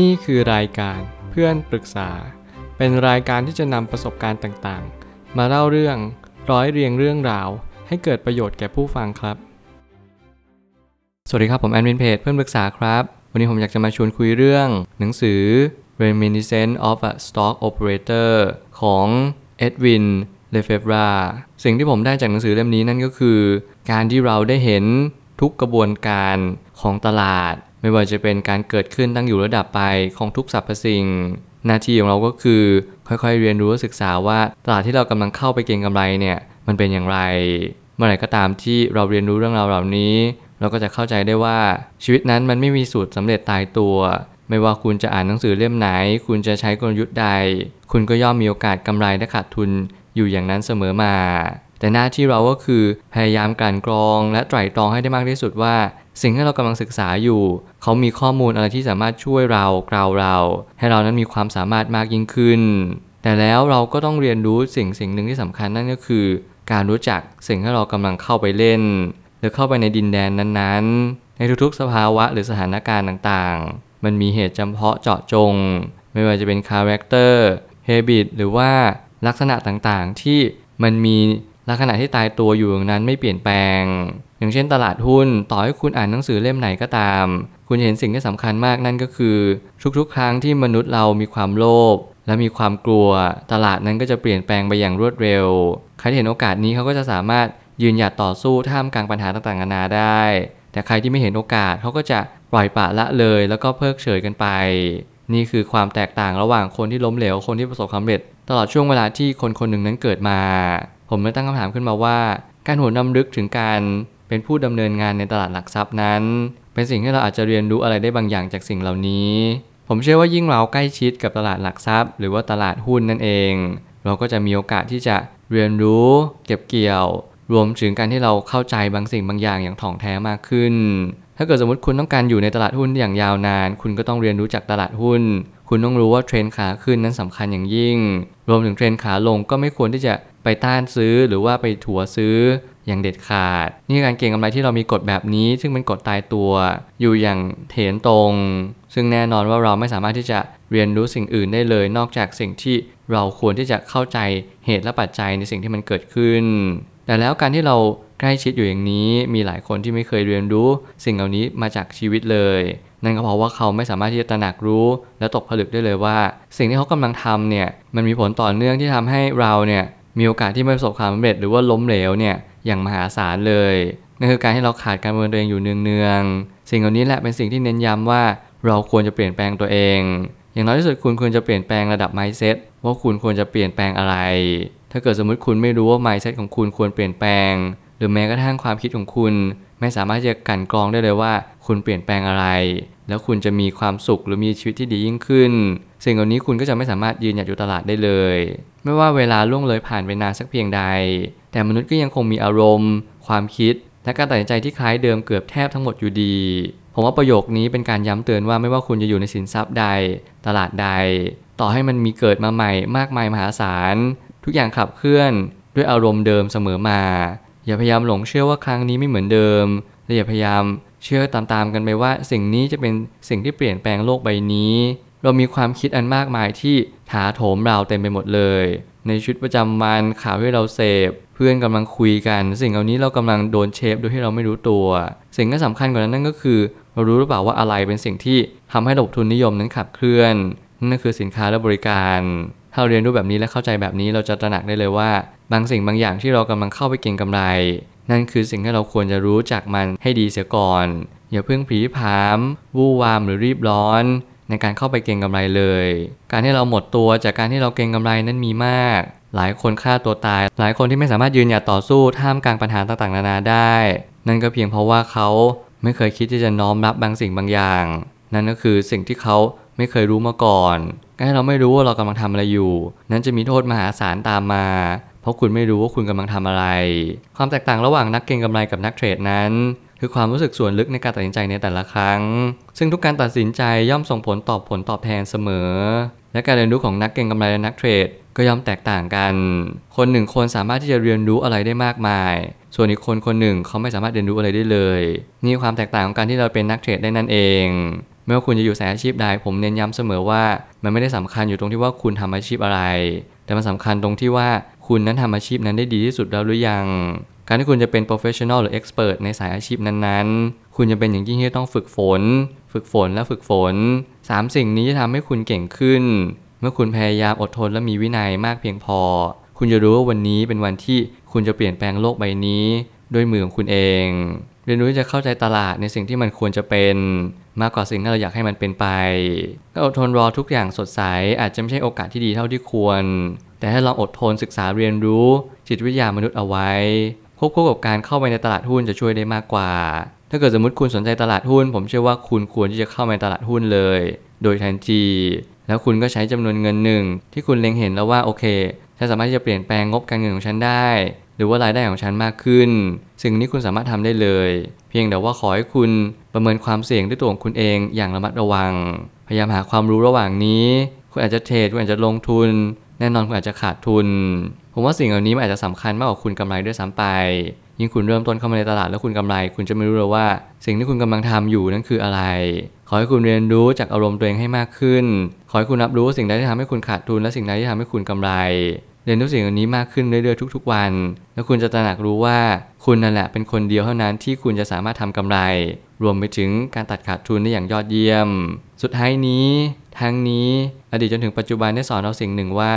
นี่คือรายการเพื่อนปรึกษา เป็นรายการที่จะนำประสบการณ์ต่างๆ มาเล่าเรื่องร้อยเรียงเรื่องราว ให้เกิดประโยชน์แก่ผู้ฟังครับ สวัสดีครับ ผมแอดมินเพจเพื่อนปรึกษาครับ วันนี้ผมอยากจะมาชวนคุยเรื่อง หนังสือ Reminiscence of a Stock Operator ของเอ็ดวินเลเฟบราสิ่งที่ผมได้จากหนังสือเล่มนี้นั่นก็คือ การที่เราได้เห็นทุกกระบวนการของตลาด ไม่ว่าจะเป็นการเกิดขึ้นตั้งอยู่ระดับไปของทุกสรรพสิ่ง หน้าที่ของเราก็คือ ค่อยๆเรียนรู้ศึกษาว่าตลาดที่เรากำลังเข้าไปเก็งกำไรเนี่ยมันเป็นอย่างไร เมื่อไหร่ก็ตามที่เราเรียนรู้เรื่องราวเหล่านี้ เราก็จะเข้าใจได้ว่าชีวิตนั้นมันไม่มีสูตรสำเร็จตายตัว ไม่ว่าคุณจะอ่านหนังสือเล่มไหน คุณจะใช้กลยุทธ์ใด คุณก็ย่อมมีโอกาสกำไรและขาดทุนอยู่อย่างนั้นเสมอมา แต่หน้าที่เราก็คือพยายามกลั่นกรองและไตร่ตรองให้ได้มากที่สุดว่า สิ่งที่เรากำลังศึกษาอยู่ เขามีข้อมูลอะไรที่สามารถช่วยเรากล่าวเรา ให้เรานั้นมีความสามารถมากยิ่งขึ้น แต่แล้วเราก็ต้องเรียนรู้สิ่งสิ่งหนึ่งที่สำคัญนั่นก็คือ การรู้จักสิ่งที่เรากำลังเข้าไปเล่น หรือเข้าไปในดินแดนนั้นๆ ในทุกๆสภาวะหรือสถานการณ์ต่างๆ มันมีเหตุจำเพาะเจาะจง ไม่ว่าจะเป็น characterเฮบิตหรือว่าลักษณะต่างๆที่มันมีลักษณะที่ตายตัวอยู่นั้นไม่เปลี่ยนแปลง อย่างเช่นตลาดหุ้น ต่อให้คุณอ่านหนังสือเล่มไหนก็ตาม คุณเห็นสิ่งที่สำคัญมากนั่นก็คือ ทุกๆ ครั้งที่มนุษย์เรามีความโลภและมีความกลัว ตลาดนั้นก็จะเปลี่ยนแปลงไปอย่างรวดเร็ว ใครที่เห็นโอกาสนี้เขาก็จะสามารถยืนหยัดต่อสู้ท่ามกลางปัญหาต่างๆนานาได้ แต่ใครที่ไม่เห็นโอกาสเขาก็จะปล่อยปละละเลย แล้วก็เพิกเฉยกันไป นี่คือความแตกต่างระหว่างคนที่ล้มเหลว คนที่ประสบความสำเร็จ ตลอดช่วงเวลาที่คนคนหนึ่งนั้นเกิดมา ผมเลยตั้งคำถามขึ้นมาว่า การหัวนำลึกถึงการ เป็นผู้ดำเนินงานในตลาดหลักทรัพย์นั้น เป็นสิ่งที่เราอาจจะเรียนรู้อะไรได้บางอย่างจากสิ่งเหล่านี้ ผมเชื่อว่ายิ่งเราใกล้ชิดกับตลาดหลักทรัพย์ หรือว่าตลาดหุ้นนั่นเอง เราก็จะมีโอกาสที่จะเรียนรู้ เก็บเกี่ยว รวมถึงการที่เราเข้าใจบางสิ่งบางอย่างอย่างถ่องแท้มากขึ้น ถ้าเกิดสมมติคุณต้องการอยู่ในตลาดหุ้นอย่างยาวนาน คุณก็ต้องเรียนรู้จากตลาดหุ้น คุณต้องรู้ว่าเทรนขาขึ้นนั้นสำคัญอย่างยิ่ง รวมถึงเทรนขาลงก็ไม่ควรที่จะไปต้านซื้อหรือว่าไปถัวซื้อ อย่างเด็ดขาด นี่การเก็งกำไรที่เรามีกฎแบบนี้ ซึ่งเป็นกฎตายตัวอยู่อย่างเถนตรง ซึ่งแน่นอนว่าเราไม่สามารถที่จะเรียนรู้สิ่งอื่นได้เลย นอกจากสิ่งที่เราควรที่จะเข้าใจเหตุและปัจจัยในสิ่งที่มันเกิดขึ้น แต่แล้วการที่เราใกล้ชิดอยู่อย่างนี้มีหลายคนที่ไม่เคยเรียนรู้ สิ่งเหล่านี้มาจากชีวิตเลย นั่นก็เพราะว่าเขาไม่สามารถที่จะตระหนักรู้ และตกผลึกได้เลยว่า สิ่งที่เขากำลังทำเนี่ยมันมีผลต่อเนื่องที่ทำให้เราเนี่ยมีโอกาสที่ไม่ประสบความสำเร็จหรือว่าล้มเหลวเนี่ย อย่างมหาศาลเลยนั่นคือการที่เราขาดการเมือตัวเองอยู่เนืองๆสิ่งเหล่านี้แหละเป็นสิ่งที่เน้นย้ำว่าเราควรจะเปลี่ยนแปลงตัวเอง อย่างน้อยที่สุดคุณควรจะเปลี่ยนแปลงระดับ mindset ว่าคุณควรจะเปลี่ยนแปลงอะไร ถ้าเกิดสมมติคุณไม่รู้ว่า mindset ของคุณควรเปลี่ยนแปลง หรือแม้กระทั่งความคิดของคุณ ไม่สามารถจะกันกรองได้เลยว่า คุณเปลี่ยนแปลงอะไร แล้วคุณจะมีความสุขหรือมีชีวิตที่ดียิ่งขึ้น สิ่งเหล่านี้คุณก็จะไม่สามารถยืนหยัดอยู่ตลาดได้เลย ไม่ว่าเวลาล่วงเลยผ่านไปนานสักเพียงใด แต่มนุษย์ก็ยังคงมีอารมณ์ ความคิด และการตัดสินใจที่คล้ายเดิมเกือบแทบทั้งหมดอยู่ดี ผมว่าประโยคนี้เป็นการย้ำเตือนว่าไม่ว่าคุณจะอยู่ในสินทรัพย์ใด ตลาดใด ต่อให้มันมีเกิดมาใหม่มากมายมหาศาล ทุกอย่างขับเคลื่อนด้วยอารมณ์เดิมเสมอมา อย่าพยายามหลงเชื่อว่าครั้งนี้ไม่เหมือนเดิม และอย่าพยายามเชื่อตามๆกันไปว่าสิ่งนี้จะเป็นสิ่งที่เปลี่ยนแปลงโลกใบนี้ เรามีความคิดอันมากมายที่ถาโถมเราเต็มไปหมดเลย ในชีวิตประจำวันข่าวที่เราเสพ เพื่อนกำลังคุยกัน สิ่งเหล่านี้เรากำลังโดนเชฟโดยที่เราไม่รู้ตัว สิ่งที่สำคัญกว่านั้นนั่นก็คือ เรารู้หรือเปล่าว่าอะไรเป็นสิ่งที่ทำให้ระบบทุนนิยมนั้นขับเคลื่อนนั่นคือสินค้าและบริการ ถ้าเราเรียนรู้แบบนี้และเข้าใจแบบนี้เราจะตระหนักได้เลยว่า บางสิ่งบางอย่างที่เรากำลังเข้าไปเก็งกำไร นั่นคือสิ่งที่เราควรจะรู้จักมันให้ดีเสียก่อน อย่าเพิ่งผีผาม วู่วามหรือรีบร้อน ในการเข้าไปเก็งกำไรเลย การที่เราหมดตัวจากการที่เราเก็งกำไรนั้นมีมาก หลายคนฆ่าตัวตาย หลายคนที่ไม่สามารถยืนหยัดต่อสู้ท่ามกลางปัญหาต่างๆนานาได้ นั่นก็เพียงเพราะว่าเขาไม่เคยคิดที่จะน้อมรับบางสิ่งบางอย่าง นั่นก็คือสิ่งที่เขาไม่เคยรู้มาก่อนการที่เราไม่รู้ว่าเรากำลังทำอะไรอยู่ นั้นจะมีโทษมหาศาลตามมา เพราะคุณไม่รู้ว่าคุณกำลังทำอะไร ความแตกต่างระหว่างนักเก็งกำไรกับนักเทรดนั้น คือความรู้สึกส่วนลึกในการตัดสินใจในแต่ละครั้ง ซึ่งทุกการตัดสินใจย่อมส่งผลตอบผลตอบแทนเสมอ และการเรียนรู้ของนักเก็งกำไรและนักเทรด ก็ย่อมแตกต่างกัน คนหนึ่งคนสามารถที่จะเรียนรู้อะไรได้มากมาย ส่วนอีกคนคนหนึ่งเขาไม่สามารถเรียนรู้อะไรได้เลย นี่ความแตกต่างของการที่เราเป็นนักเทรดได้นั่นเองไม่ว่าคุณจะอยู่สายอาชีพใดผมเน้นย้ำเสมอว่า มันไม่ได้สำคัญอยู่ตรงที่ว่าคุณทำอาชีพอะไร แต่มันสำคัญตรงที่ว่าคุณนั้นทำอาชีพนั้นได้ดีที่สุดแล้วหรือยัง การที่คุณจะเป็น professional หรือ expert ในสายอาชีพนั้นๆ คุณจะเป็นอย่างยิ่งที่ต้องฝึกฝน ฝึกฝนและฝึกฝน 3 สิ่งนี้จะทำให้คุณเก่งขึ้น เมื่อคุณพยายามอดทนและมีวินัยมากเพียงพอ คุณจะรู้ว่าวันนี้เป็นวันที่คุณจะเปลี่ยนแปลงโลกใบนี้ ด้วยมือของคุณเอง เรียนรู้ที่จะเข้าใจตลาดในสิ่งที่มันควรจะเป็นมากกว่าสิ่งที่เราอยากให้มันเป็นไป ก็อดทนรอทุกอย่างสดใส อาจจะไม่ใช่โอกาสที่ดีเท่าที่ควร แต่ให้ลองอดทนศึกษาเรียนรู้จิตวิทยามนุษย์เอาไว้ ควบคู่กับการเข้าไปในตลาดหุ้นจะช่วยได้มากกว่า ถ้าเกิดสมมติคุณสนใจตลาดหุ้น ผมเชื่อว่าคุณควรที่จะเข้ามาในตลาดหุ้นเลย โดยทันทีแล้วคุณก็ใช้จำนวนเงินหนึ่งที่คุณเล็งเห็นแล้วว่าโอเคฉันสามารถที่จะเปลี่ยนแปลงงบการเงินของฉันได้ หรือว่ารายได้ของฉันมากขึ้น สิ่งนี้คุณสามารถทำได้เลย เพียงแต่ว่าขอให้คุณประเมินความเสี่ยงด้วยตัวของคุณเองอย่างระมัดระวัง พยายามหาความรู้ระหว่างนี้ คุณอาจจะเทรดคุณอาจจะลงทุน แน่นอนคุณอาจจะขาดทุน ผมว่าสิ่งเหล่านี้มันอาจจะสำคัญมากกว่าคุณกำไรด้วยซ้ำไป ยิ่งคุณเริ่มต้นเข้ามาในตลาดแล้วคุณกำไร คุณจะไม่รู้เลยว่า สิ่งที่คุณกำลังทำอยู่นั่นคืออะไร ขอให้คุณเรียนรู้จากอารมณ์ตัวเองให้มากขึ้น ขอให้คุณรับรู้ว่าสิ่งใดที่ทำให้คุณขาดทุน และสิ่งใดที่ทำให้คุณกำไร เรียนรู้สิ่งเหล่านี้มากขึ้นเรื่อยๆทุก ๆ วัน แล้วคุณจะตระหนักรู้ว่าคุณนั่นแหละเป็นคนเดียวเท่านั้นที่คุณจะสามารถทำกำไร รวมไปถึงการตัดขาดทุนได้อย่างยอดเยี่ยม สุดท้ายนี้ ทั้งนี้อดีตจนถึงปัจจุบันได้สอนเราสิ่งหนึ่งว่า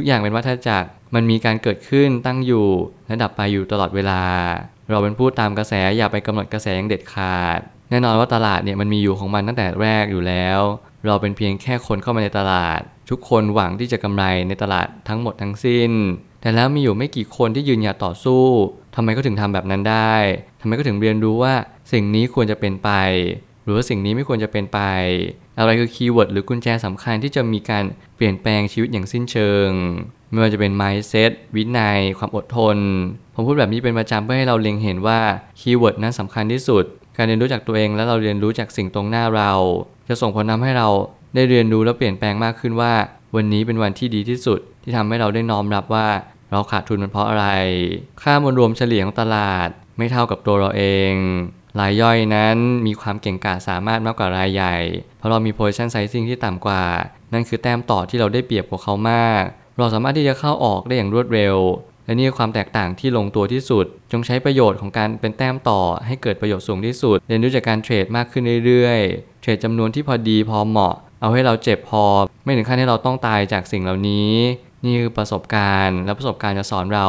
ทุกอย่างเป็นวัฏจักรมันมีการเกิดขึ้นตั้งอยู่และดับไปอยู่ตลอดเวลา เราเป็นผู้ตามกระแสอย่าไปกำหนดกระแสอย่างเด็ดขาด แน่นอนว่าตลาดเนี่ยมันมีอยู่ของมันตั้งแต่แรกอยู่แล้ว เราเป็นเพียงแค่คนเข้ามาในตลาด ทุกคนหวังที่จะกำไรในตลาดทั้งหมดทั้งสิ้น แต่แล้วมีอยู่ไม่กี่คนที่ยืนหยัดต่อสู้ทำไมก็ถึงทำแบบนั้นได้ทำไมก็ถึงเรียนรู้ว่าสิ่งนี้ควรจะเป็นไป รือว่าสิ่งนี้ไม่ควรจะเป็นไป อะไรคือ keyword หรือกุญแจสำคัญที่จะมีการเปลี่ยนแปลงชีวิตอย่างสิ้นเชิง ไม่ว่าจะเป็น mindset วินัย ความอดทน ผมพูดแบบนี้เป็นประจำเพื่อให้เราเล็งเห็นว่าคีย์เวิร์ดนั้นสำคัญที่สุด การเรียนรู้จากตัวเองและเราเรียนรู้จากสิ่งตรงหน้าเรา จะส่งผลทำให้เราได้เรียนรู้และเปลี่ยนแปลงมากขึ้นว่า วันนี้เป็นวันที่ดีที่สุด ที่ทำให้เราได้น้อมรับว่าเราขาดทุนมันเพราะอะไร ค่ามวลรวมเฉลี่ยของตลาด ไม่เท่ากับตัวเราเอง รายย่อยนั้นมีความเก่งกาจสามารถมากกว่ารายใหญ่ เพราะเรามี position sizing ที่ต่ำกว่า นั่นคือแต้มต่อที่เราได้เปรียบกว่าเขามาก เราสามารถที่จะเข้าออกได้อย่างรวดเร็ว และนี่คือความแตกต่างที่ลงตัวที่สุด จงใช้ประโยชน์ของการเป็นแต้มต่อให้เกิดประโยชน์สูงที่สุด เรียนรู้จากการเทรดมากขึ้นเรื่อยๆ เทรดจำนวนที่พอดีพอเหมาะ เอาให้เราเจ็บพอ ไม่ถึงขั้นให้เราต้องตายจากสิ่งเหล่านี้ นี่คือประสบการณ์ และประสบการณ์จะสอนเรา